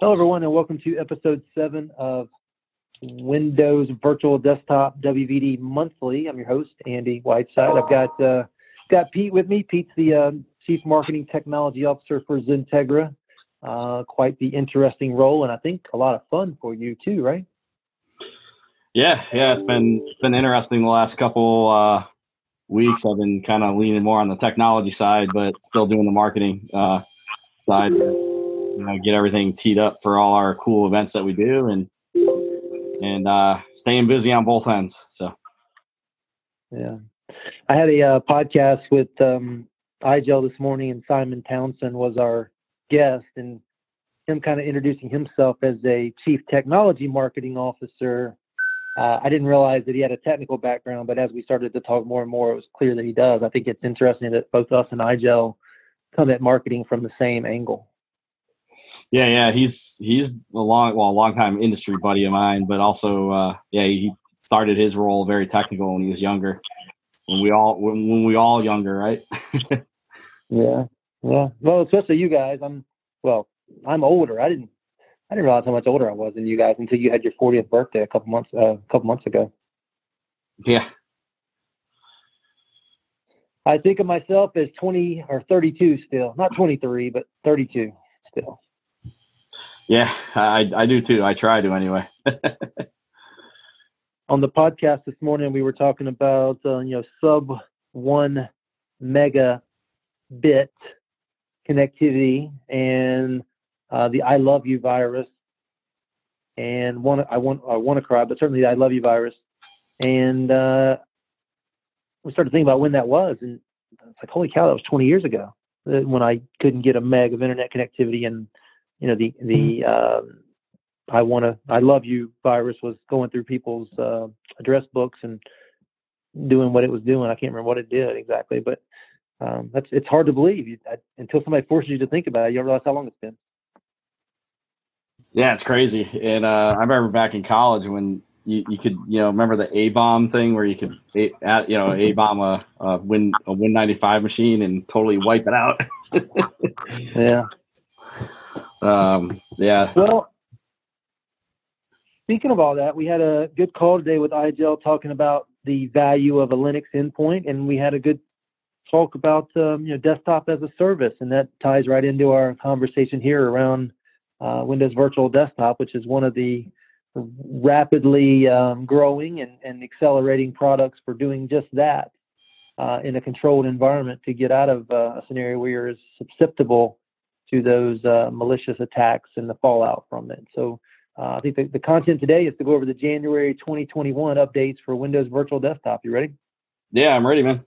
Hello, everyone, and welcome to episode seven of Windows Virtual Desktop WVD Monthly. I'm your host, Andy Whiteside. I've got uh, got Pete with me. Pete's the uh, Chief Marketing Technology Officer for XenTegra. Uh, quite the interesting role, and I think a lot of fun for you too, right? Yeah, yeah, it's been it's been interesting the last couple uh, weeks. I've been kind of leaning more on the technology side, but still doing the marketing uh, side. You know, get everything teed up for all our cool events that we do, and and uh, staying busy on both ends. So, yeah, I had a uh, podcast with um, iGel this morning, and Simon Townsend was our guest, and him kind of introducing himself as a chief technology marketing officer. Uh, I didn't realize that he had a technical background, but as we started to talk more and more, it was clear that he does. I think it's interesting that both us and iGel come at marketing from the same angle. Yeah, yeah, he's he's a long, well, a long time industry buddy of mine, but also, uh, yeah, he started his role very technical when he was younger. When we all when, when we all younger, right? yeah, yeah. Well, especially you guys. I'm well. I'm older. I didn't. I didn't realize how much older I was than you guys until you had your 40th birthday a couple months uh, a couple months ago. Yeah. I think of myself as 20 or 32 still, not 23, but 32 still. Yeah, I I do too. I try to anyway. On the podcast this morning, we were talking about uh, you know sub one mega bit connectivity and uh, the I love you virus and one I want I want to cry, but certainly the I love you virus. And uh, we started thinking about when that was, and it's like holy cow, that was 20 years ago uh, when I couldn't get a meg of internet connectivity, and you know the the um, I want to I love you virus was going through people's uh, address books and doing what it was doing. I can't remember what it did exactly, but um, that's it's hard to believe you, I, until somebody forces you to think about it. You don't realize how long it's been. Yeah, it's crazy. And uh, I remember back in college when you, you could you know remember the A bomb thing where you could a, you know A bomb a, a Win a Win ninety five machine and totally wipe it out. yeah. Um, yeah. Well, speaking of all that, we had a good call today with iGel talking about the value of a Linux endpoint, and we had a good talk about um, you know desktop as a service, and that ties right into our conversation here around uh, Windows Virtual Desktop, which is one of the rapidly um, growing and, and, accelerating products for doing just that uh, in a controlled environment to get out of uh, a scenario where you're as susceptible to those uh, malicious attacks and the fallout from it. So uh, I think the, the content today is to go over the January 2021 updates for Windows Virtual Desktop. You ready? Yeah, I'm ready, man.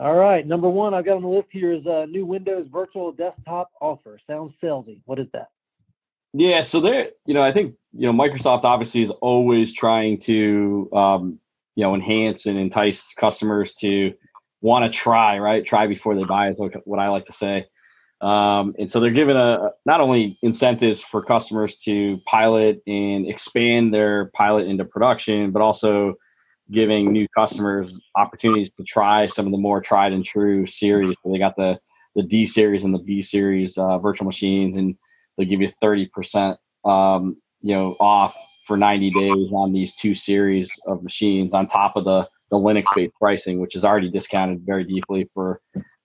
All right, number one I've got on the list here is a new Windows Virtual Desktop offer. Sounds salesy. What is that? Yeah, so there, you know, I think you know Microsoft obviously is always trying to, um, you know, enhance and entice customers to want to try, right? Try before they buy is what I like to say. Um, and so they're giving a not only incentives for customers to pilot and expand their pilot into production, but also giving new customers opportunities to try some of the more tried and true series. So they got the the D series and the B series uh, virtual machines, and they give you thirty percent, um, you know, off for ninety days on these two series of machines on top of the the Linux based pricing, which is already discounted very deeply for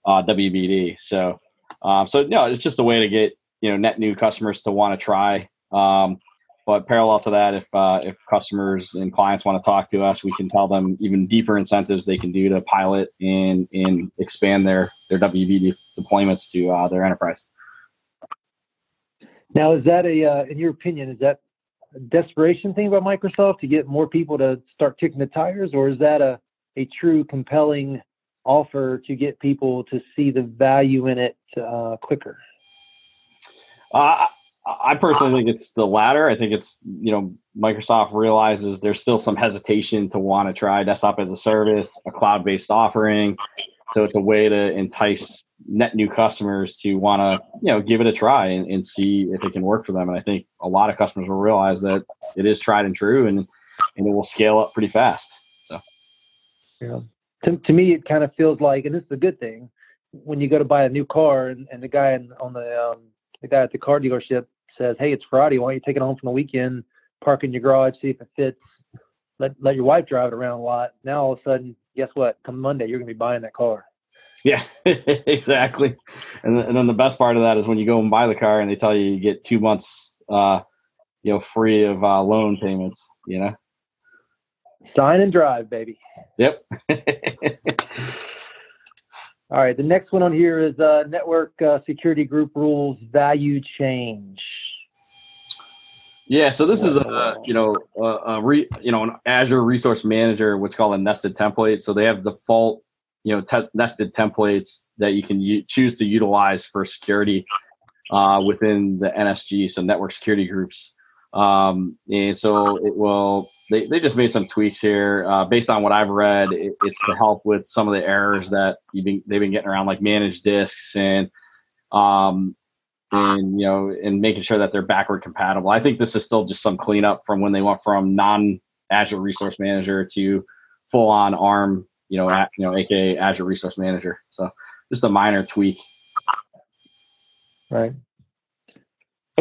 uh, WVD. So, um, so no, it's just a way to get you know net new customers to want to try. Um, but parallel to that, if uh, if customers and clients want to talk to us, we can tell them even deeper incentives they can do to pilot and and expand their their WVD deployments to uh, their enterprise. Now, is that a, uh, in your opinion, is that a desperation thing about Microsoft to get more people to start kicking the tires, or is that a a true compelling offer to get people to see the value in it uh, quicker? Uh, I personally think it's the latter. I think it's you know Microsoft realizes there's still some hesitation to want to try desktop as a service, a cloud-based offering. So it's a way to entice net new customers to want to you know give it a try and, and see if it can work for them. And I think a lot of customers will realize that it is tried and true, and and it will scale up pretty fast. To to me it kind of feels like, and this is a good thing when you go to buy a new car and, and the guy on the um, the guy at the car dealership says, "Hey, it's Friday. Why don't you take it home from the weekend, park in your garage, see if it fits, let let your wife drive it around a lot." Now all of a sudden, guess what? Come Monday, you're going to be buying that car. Yeah, exactly. And, and then the best part of that is when you go and buy the car and they tell you you get two months, uh, you know, free of uh, loan payments. You know. Sign and drive, baby. Yep. All right. The next one on here is uh, network uh, security group rules value change. Yeah, so this is a you know a, a re, you know an Azure Resource Manager, what's called a nested template. So they have default you know te- nested templates that you can u- choose to utilize for security uh, within the NSG, so network security groups. Um, and so it will they, they just made some tweaks here uh, based on what I've read. It, it's to help with some of the errors that you've been, they've been getting around, like managed disks and um, and you know and making sure that they're backward compatible. I think this is still just some cleanup from when they went from non Azure Resource Manager to full on ARM, you know, at, you know, aka Azure Resource Manager. So just a minor tweak. Right.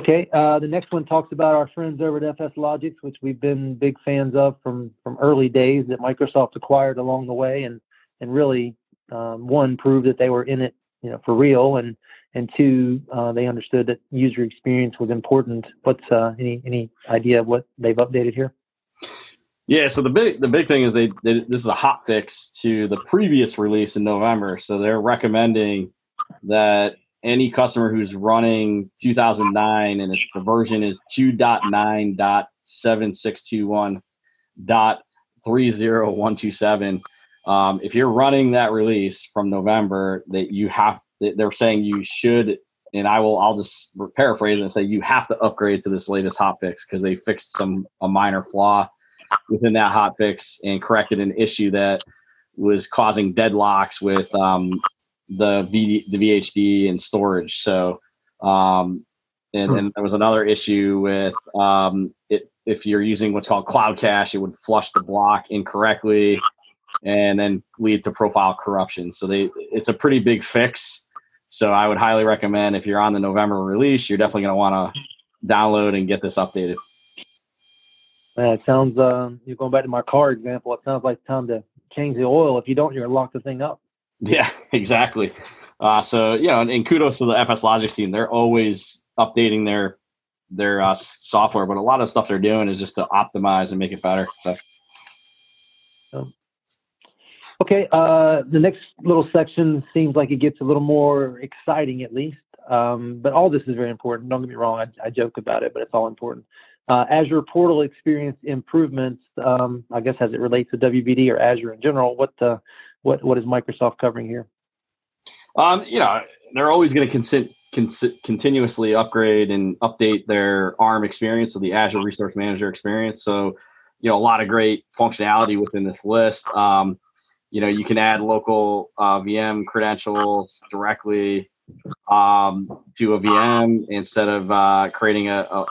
Okay, uh, the next one talks about our friends over at FSLogix, which we've been big fans of from from early days that Microsoft acquired along the way, and and really um, one proved that they were in it, you know, for real, and and two, uh, they understood that user experience was important. What's uh, any any idea of what they've updated here? Yeah, so the big the big thing is they, they this is a hot fix to the previous release in November. So they're recommending that any customer who's running 2009 and it's the version is 2.9.7621.30127 um, if you're running that release from november that you have they're saying you should and i will i'll just paraphrase and say you have to upgrade to this latest hot fix because they fixed some a minor flaw within that hot fix and corrected an issue that was causing deadlocks with um, the v, the VHD and storage. So, um, and then there was another issue with um, it, if you're using what's called cloud cache, it would flush the block incorrectly and then lead to profile corruption. So they it's a pretty big fix. So I would highly recommend if you're on the November release, you're definitely going to want to download and get this updated. Uh, it sounds uh, you're going back to my car example. It sounds like time to change the oil. If you don't, you're gonna lock the thing up. Yeah, exactly. Uh, so yeah, and, and, kudos to the FSLogix team. They're always updating their their uh, software, but a lot of stuff they're doing is just to optimize and make it better. So. Okay, uh, the next little section seems like it gets a little more exciting, at least. Um, but all this is very important. Don't get me wrong; I, I joke about it, but it's all important. Uh, Azure Portal experience improvements, um, I guess, as it relates to WVD or Azure in general. What uh, what what is Microsoft covering here? Um, you know, they're always going to con- continuously upgrade and update their ARM experience, so the Azure Resource Manager experience. So, you know, a lot of great functionality within this list. Um, you know, you can add local uh, VM credentials directly um, to a VM instead of uh, creating a, a,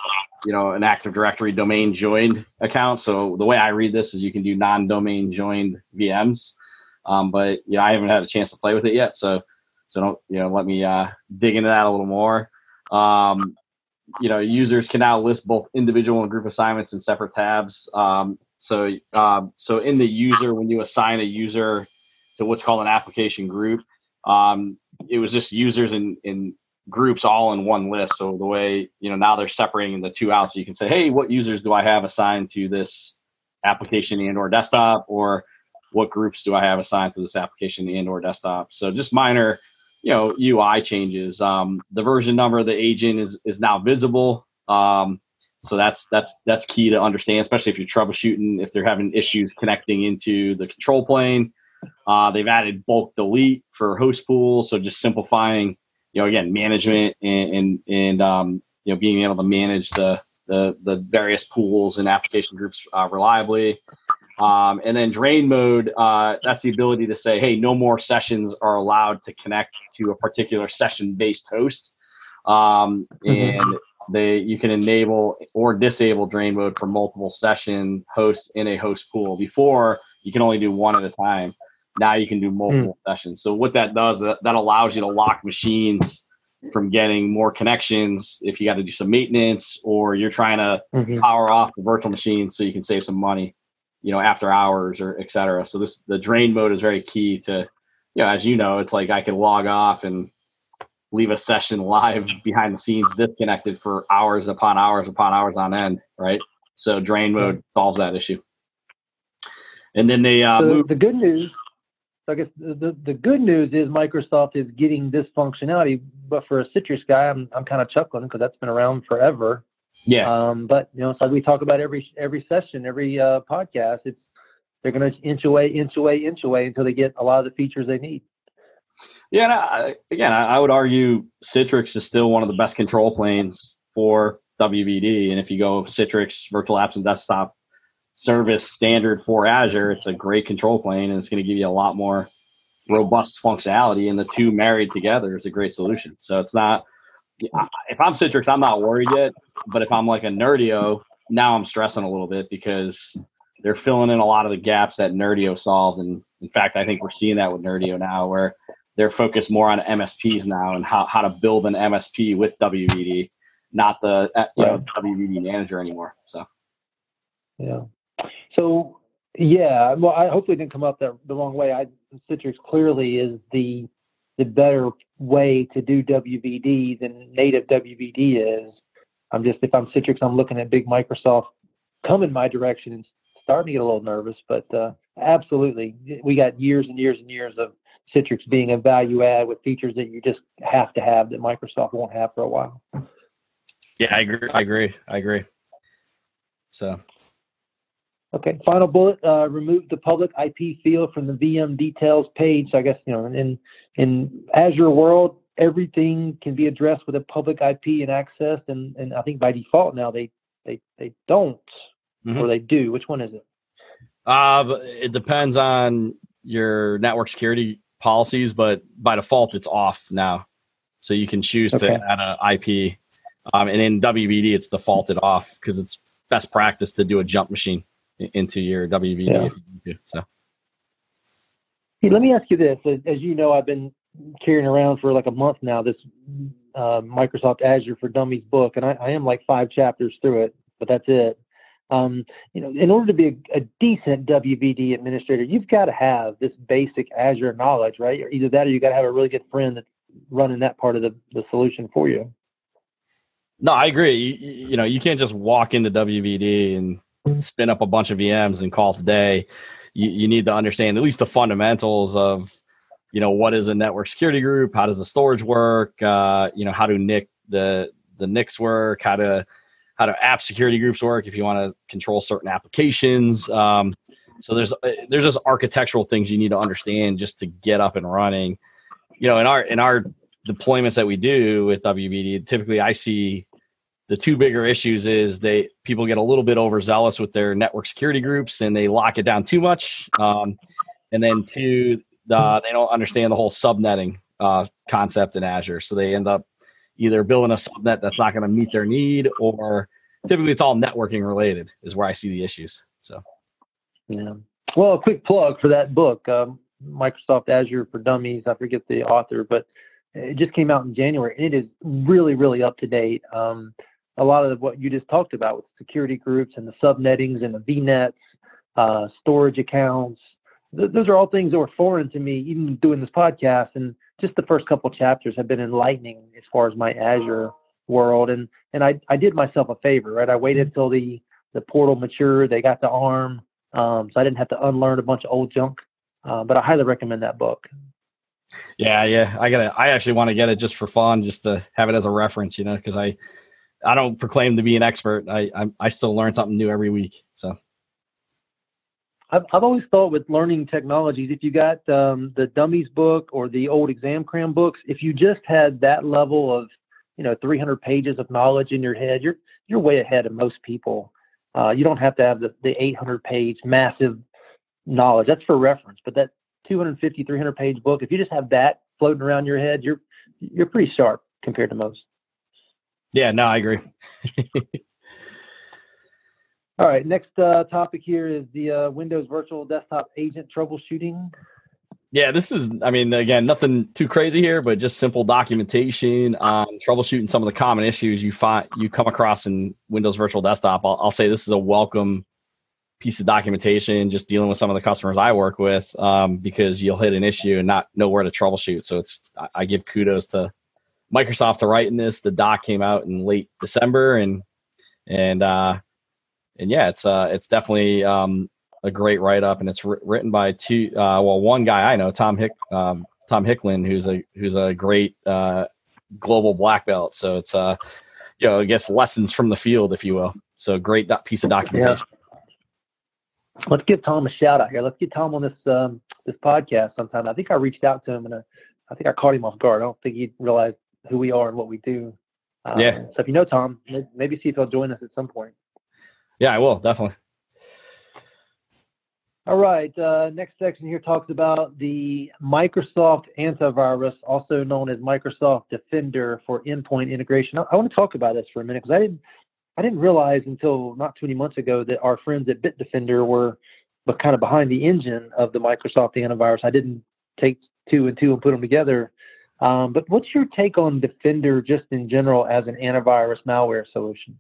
you know an Active Directory domain joined account. So the way I read this is you can do non-domain joined VMs. Um, but you know, I haven't had a chance to play with it yet, so so don't you know let me uh, dig into that a little more. Um, you know, users can now list both individual and group assignments in separate tabs. Um, so um, so in the user, when you assign a user to what's called an application group, um, it was just users in in groups all in one list. So the way you know now they're separating the two out, so you can say, hey, what users do I have assigned to this application and or desktop, or what groups do I have assigned to this application and or desktop. So just minor, you know, UI changes. Um, the version number of the agent is is now visible. Um, so that's that's that's key to understand, especially if you're troubleshooting if they're having issues connecting into the control plane. Uh, they've added bulk delete for host pools, so just simplifying, you know, again management and and, and um, you know being able to manage the the the various pools and application groups uh, reliably. Um, and then drain mode, uh, that's the ability to say, hey, no more sessions are allowed to connect to a particular session-based host. Um, mm-hmm. and they you can enable or disable drain mode for multiple session hosts in a host pool. Before you can only do one at a time. Now you can do multiple mm. sessions. So what that does, that, that allows you to lock machines from getting more connections if you got to do some maintenance or you're trying to Mhm. power off the virtual machine so you can save some money, you know, after hours or et cetera. So this the drain mode is very key to, you know, as you know, it's like I can log off and leave a session live behind the scenes disconnected for hours upon hours upon hours on end, right? So drain mode solves that issue. And then they uh, the, move. the good news, I guess the, the, the good news is Microsoft is getting this functionality, but for a Citrix guy, I'm, I'm kind of chuckling because that's been around forever. Yeah, Um, but you know, it's like we talk about every every session, every uh, podcast. It's they're going to inch away, inch away, inch away until they get a lot of the features they need. Yeah, and I, again, I, I would argue Citrix is still one of the best control planes for WVD. And if you go Citrix Virtual Apps and Desktop Service standard for Azure, it's a great control plane, and it's going to give you a lot more robust functionality. And the two married together is a great solution. So it's not. If I'm Citrix, I'm not worried yet. But if I'm like a Nerdio, now I'm stressing a little bit because they're filling in a lot of the gaps that Nerdio solved. And in fact, I think we're seeing that with Nerdio now, where they're focused more on MSPs now and how, how to build an MSP with WVD, not the uh, you know WVD manager anymore. So Yeah. So yeah, well, I hopefully didn't come up that the wrong way. I Citrix clearly is the the better way to do WVD than native WVD is. I'm just if I'm Citrix, I'm looking at big Microsoft coming my direction and starting to get a little nervous. But uh, absolutely, we got years and years and years of Citrix being a value add with features that you just have to have that Microsoft won't have for a while. Yeah, I agree. I agree. I agree. So Okay, final bullet, uh, remove the public IP field from the VM details page. So I guess, you know, in, in Azure world, everything can be addressed with a public IP and access. And, and I think by default now they, they, they don't, Mhm. or they do. Which one is it? uh, it depends on your network security policies, but by default, it's off now. So you can choose Okay. to add an IP. Um, and in WVD, it's defaulted off because it's best practice to do a jump machine into your WVD Yeah. if you need to. So Hey, let me ask you this. As, as you know, I've been carrying around for like a month now this uh, Microsoft Azure for Dummies book, and I, I am like five chapters through it, but that's it. Um, you know, in order to be a, a decent WVD administrator, you've got to have this basic Azure knowledge, right? Either that, or you got to have a really good friend that's running that part of the, the solution for you. no, I agree. You, you know, you can't just walk into WVD and spin up a bunch of VMs and call it a day. You, you need to understand at least the fundamentals of, you know, what is a network security group? How does the storage work? Uh, you know, how do NIC the the NICs work? How to how do app security groups work? If you want to control certain applications, um, so there's uh, there's just architectural things you need to understand just to get up and running. You know, in our in our deployments that we do with wvd typically I see the two bigger issues is they people get a little bit overzealous with their network security groups and they lock it down too much um, and then two the, they don't understand the whole subnetting uh, concept in azure so they end up either building a subnet that's not going to meet their need or typically it's all networking related is where i see the issues so Yeah. Well, a quick plug for that book, um, Microsoft Azure for Dummies. I forget the author, but it just came out in January, and it is really, really up to date. Um, a lot of what you just talked about with security groups and the subnettings and the VNets, uh, storage accounts. Th- those are all things that were foreign to me, even doing this podcast. And just the first couple chapters have been enlightening as far as my Azure world. And and I, I did myself a favor, right? I waited till the the portal matured. They got the ARM, um, so I didn't have to unlearn a bunch of old junk. Uh, but I highly recommend that book. yeah yeah i gotta i actually want to get it just for fun just to have it as a reference you know because i i don't proclaim to be an expert i I'm, i still learn something new every week so I've, I've always thought with learning technologies, if you got um, the dummies book or the old exam cram books, if you just had that level of, you know, 300 pages of knowledge in your head, you're you're way ahead of most people. Uh, you don't have to have the, the 800 page massive knowledge. That's for reference, but that 250, 300 page book, if you just have that floating around your head, you're you're pretty sharp compared to most. yeah no i agree All right, next uh, topic here is the uh, Windows Virtual Desktop Agent troubleshooting. Yeah, this is, I mean, again, nothing too crazy here, but just simple documentation on troubleshooting some of the common issues you find you come across in Windows Virtual Desktop. I'll, I'll say this is a welcome piece of documentation, just dealing with some of the customers I work with, um, because you'll hit an issue and not know where to troubleshoot. So it's, I give kudos to Microsoft for writing this. The doc came out in late December, and and uh, and yeah, it's uh, it's definitely um, a great write up, and it's written by two. Uh, well, one guy I know, Tom Hick, um, Tom Hickling, who's a who's a great uh, global black belt. So it's uh, you know, I guess lessons from the field, if you will. So great do- piece of documentation. Yeah. Let's give Tom a shout out here. Let's get Tom on this um, this podcast sometime. I think I reached out to him and I think I caught him off guard. I don't think he realized who we are and what we do. Um, yeah. So if you know Tom, maybe see if he'll join us at some point. Yeah, I will definitely. All right. Uh, next section here talks about the Microsoft antivirus, also known as Microsoft Defender for endpoint integration. I, I want to talk about this for a minute because I didn't, I didn't realize until not too many months ago that our friends at Bitdefender were, but kind of behind the engine of the Microsoft antivirus. I didn't take two and two and put them together. Um, but what's your take on Defender just in general as an antivirus malware solution?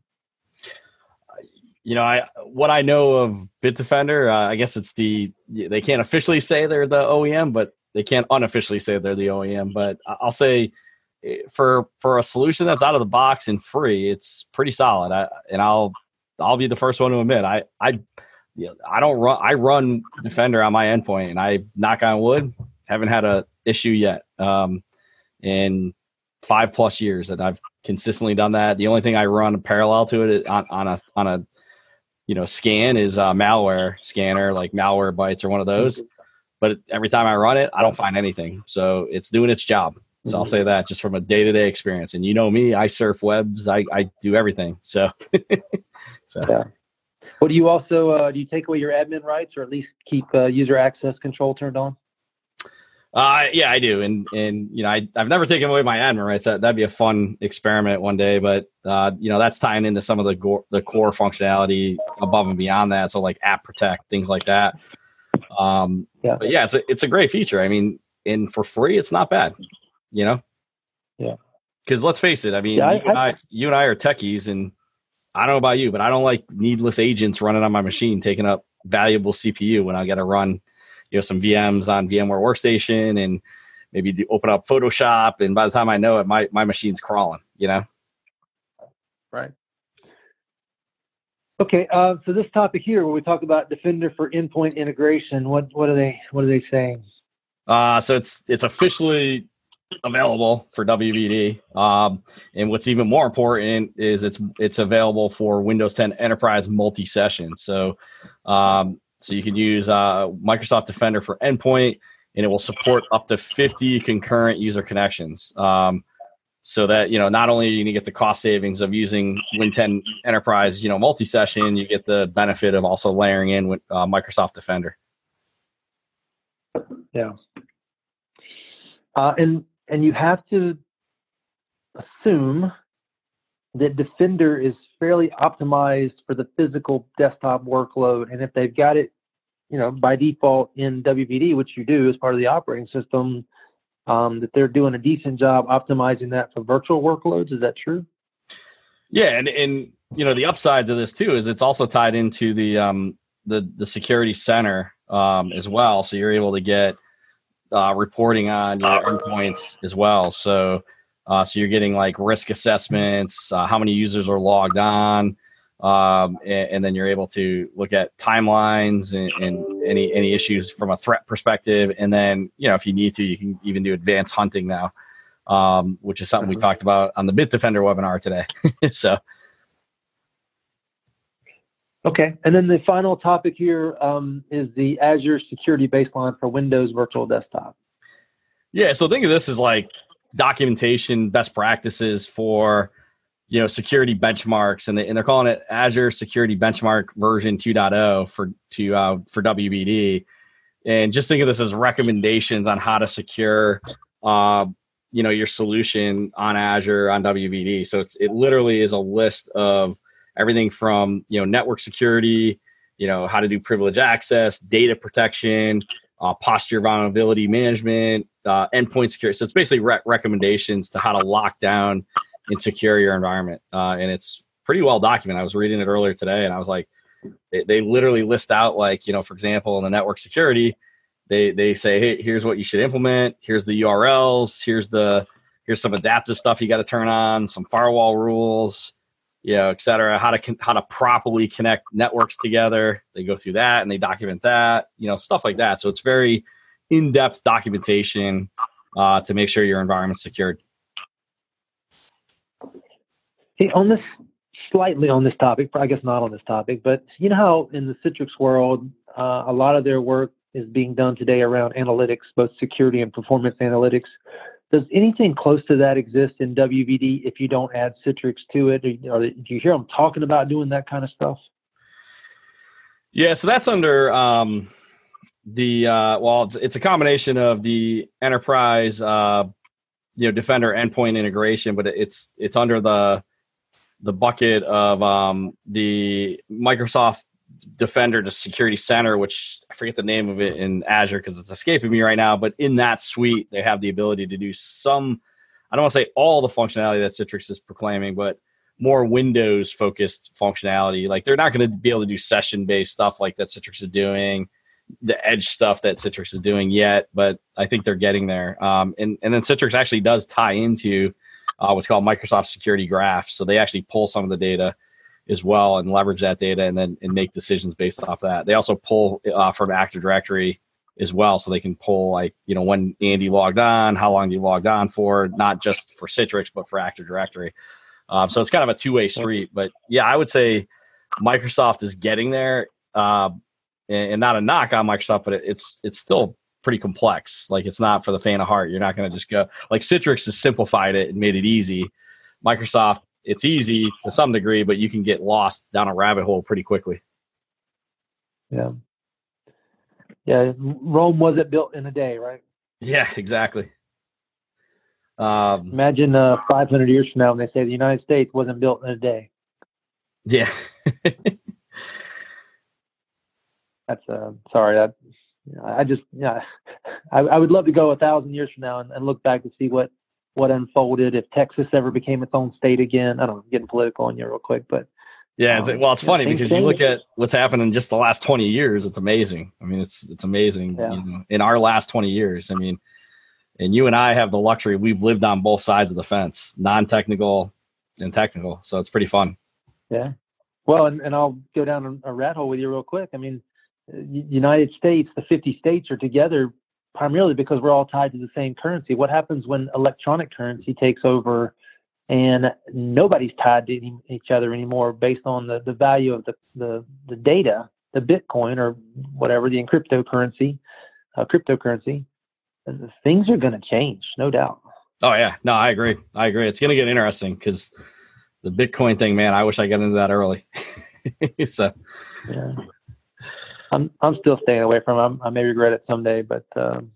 You know, I what I know of Bitdefender, uh, I guess it's the they can't officially say they're the OEM, but they can't unofficially say they're the OEM. But I'll say eh, for for a solution that's out of the box and free, it's pretty solid. I, and I'll I'll be the first one to admit I I I don't run I run Defender on my endpoint, and I've knock on wood haven't had a issue yet. Um, in five plus years that I've consistently done that. The only thing I run parallel to it on, on a on a you know scan is a malware scanner like malware Malwarebytes or one of those. But every time i run it i don't find anything. So it's doing its job. So i'll say that just from a day-to-day experience. And you know me i surf webs i, I do everything. So, so. Yeah. well do you also uh, do you take away your admin rights or at least keep uh, user access control turned on uh, yeah, I do, and and you know, I I've never taken away my admin rights. That that'd be a fun experiment one day, but uh, you know, that's tying into some of the go- the core functionality above and beyond that. So like app protect, things like that. Um, yeah, but yeah, it's a it's a great feature. I mean, and for free, it's not bad. You know. Yeah. Because let's face it, I mean, yeah, you, I, and I, you and I are techies, and I don't know about you, but I don't like needless agents running on my machine taking up valuable CPU when I got to run you know some VMs on VMware Workstation and maybe open up Photoshop, and by the time I know it, my my machine's crawling. You know. Right. Okay, uh, so this topic here, where we talk about Defender for endpoint integration, what what are they what are they saying? Uh, so it's it's officially available for WVD. Um, and what's even more important is it's it's available for Windows 10 Enterprise multi-session. So um, so you can use uh, Microsoft Defender for endpoint, and it will support up to 50 concurrent user connections. Um, so that you know, not only are you gonna get the cost savings of using Win 10 Enterprise, you know, multi-session, you get the benefit of also layering in with uh, Microsoft Defender. Yeah, uh, and and you have to assume that Defender is fairly optimized for the physical desktop workload. And if they've got it, you know, by default in WVD, which you do as part of the operating system, um, that they're doing a decent job optimizing that for virtual workloads. Is that true? Yeah, and and you know the upside to this too is it's also tied into the um, the the security center um, as well, so you're able to get uh, reporting on your endpoints as well. So uh, so you're getting like risk assessments, uh, how many users are logged on, um, and, and, then you're able to look at timelines and, and, any any issues from a threat perspective. And then you know if you need to, you can even do advanced hunting now, um, which is something we mm-hmm. talked about on the Bitdefender webinar today. so. Okay, and then the final topic here um, is the Azure Security Baseline for Windows Virtual Desktop. Yeah, so think of this as like documentation best practices for you know security benchmarks and, they, and they're calling it azure security benchmark version 2.0 for to uh, for wvd and just think of this as recommendations on how to secure uh, you know your solution on azure on wvd so it's it literally is a list of everything from you know network security you know how to do privilege access data protection uh, posture vulnerability management, uh, endpoint security. So it's basically re- recommendations to how to lock down and secure your environment. Uh, and it's pretty well documented. I was reading it earlier today, and I was like, they, they literally list out like you know, for example, in the network security, they they say, hey, here's what you should implement. Here's the URLs. Here's the here's some adaptive stuff you got to turn on. Some firewall rules you know, et cetera, how to how to properly connect networks together. They go through that and they document that, you know, stuff like that. So it's very in-depth documentation uh, to make sure your environment's secured. Hey, on this slightly on this topic, I guess not on this topic, but you know how in the Citrix world, uh, a lot of their work is being done today around analytics, both security and performance analytics. Does anything close to that exist in WVD if you don't add Citrix to it? Or, do you hear them talking about doing that kind of stuff? Yeah, so that's under um, the uh, well, it's, it's, a combination of the enterprise, uh, you know, Defender endpoint integration, but it's it's under the the bucket of um, the Microsoft Defender to Security Center, which I forget the name of it in Azure because it's escaping me right now. But in that suite, they have the ability to do some, I don't want to say all the functionality that Citrix is proclaiming, but more Windows focused functionality. Like they're not going to be able to do session based stuff like that Citrix is doing, the edge stuff that Citrix is doing yet, but I think they're getting there. Um, and, and then Citrix actually does tie into uh, what's called Microsoft Security Graph. So they actually pull some of the data as well and leverage that data and then and make decisions based off that. They also pull uh, from Active Directory as well, so they can pull like you know when Andy logged on, how long you logged on for, not just for Citrix but for Active Directory. Um, so it's kind of a two way street. But yeah, I would say Microsoft is getting there, uh, and, and, not a knock on Microsoft, but it, it's it's still pretty complex. Like it's not for the faint of heart. You're not going to just go like Citrix has simplified it and made it easy. Microsoft it's easy to some degree, but you can get lost down a rabbit hole pretty quickly. Yeah. Yeah. Rome wasn't built in a day, right? Yeah, exactly. Um, Imagine uh, 500 years from now when they say the United States wasn't built in a day. Yeah. That's uh, sorry. That I just yeah, I, I would love to go a thousand years from now and, and look back to see what what unfolded if Texas ever became its own state again. I don't know, getting political on you real quick, but yeah, it's, um, well, it's funny because you look at what's happened in just the last 20 years. It's amazing. I mean, it's it's amazing. Yeah. You know, in our last 20 years, I mean, and you and I have the luxury. We've lived on both sides of the fence, non-technical and technical. So it's pretty fun. Yeah. Well, and, and I'll go down a rat hole with you real quick. I mean, United States, the 50 states are together primarily because we're all tied to the same currency. What happens when electronic currency takes over and nobody's tied to any, each other anymore based on the, the value of the, the, the data, the Bitcoin or whatever, the cryptocurrency, uh, cryptocurrency, things are going to change, no doubt. Oh yeah, no, I agree. I agree. It's going to get interesting because the Bitcoin thing, man, I wish I got into that early. so, yeah. I'm I'm still staying away from it. I may regret it someday, but um,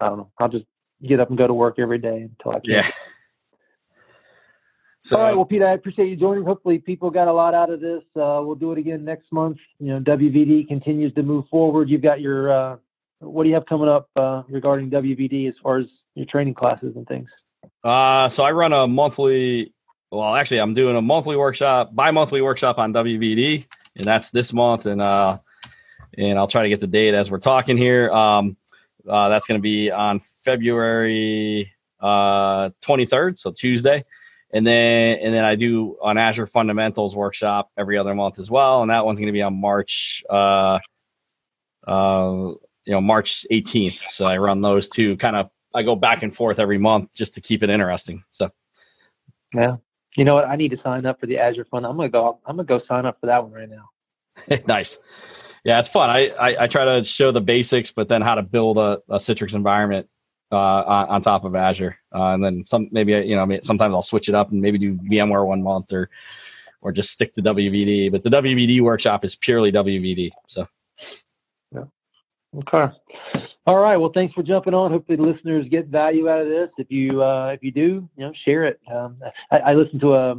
I don't know. I'll just get up and go to work every day until I can. Yeah. So, All right. Well, Pete, I appreciate you joining. Hopefully, people got a lot out of this. Uh, we'll do it again next month. You know, WVD continues to move forward. You've got your uh, what do you have coming up uh, regarding WVD as far as your training classes and things? Uh, so I run a monthly. Well, actually, I'm doing a monthly workshop, bi-monthly workshop on WVD, and that's this month. And uh, and I'll try to get the date as we're talking here. Um, uh, that's going to be on February uh, 23rd, so Tuesday, and then and then I do an Azure Fundamentals workshop every other month as well, and that one's going to be on March, uh, uh, you know, March 18th. So I run those two. Kind of, I go back and forth every month just to keep it interesting. So, yeah, you know what? I need to sign up for the Azure Fund. I'm gonna go. I'm gonna go sign up for that one right now. nice yeah, it's fun. I, I, I try to show the basics, but then how to build a, a Citrix environment uh, on, on, top of Azure, uh, and then some maybe you know sometimes I'll switch it up and maybe do VMware one month or or just stick to WVD. But the WVD workshop is purely WVD. So yeah, okay. All right. Well, thanks for jumping on. Hopefully, the listeners get value out of this. If you uh, if you do, you know, share it. Um, I, I, listen to a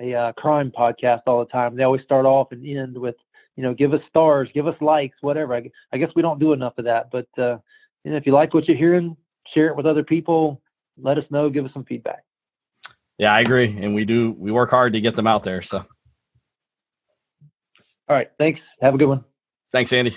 a uh, crime podcast all the time. They always start off and end with you know, give us stars, give us likes, whatever. I, I guess we don't do enough of that, but uh, you know, if you like what you're hearing, share it with other people. Let us know. Give us some feedback. Yeah, I agree, and we do. We work hard to get them out there. So, all right, thanks. Have a good one. Thanks, Andy.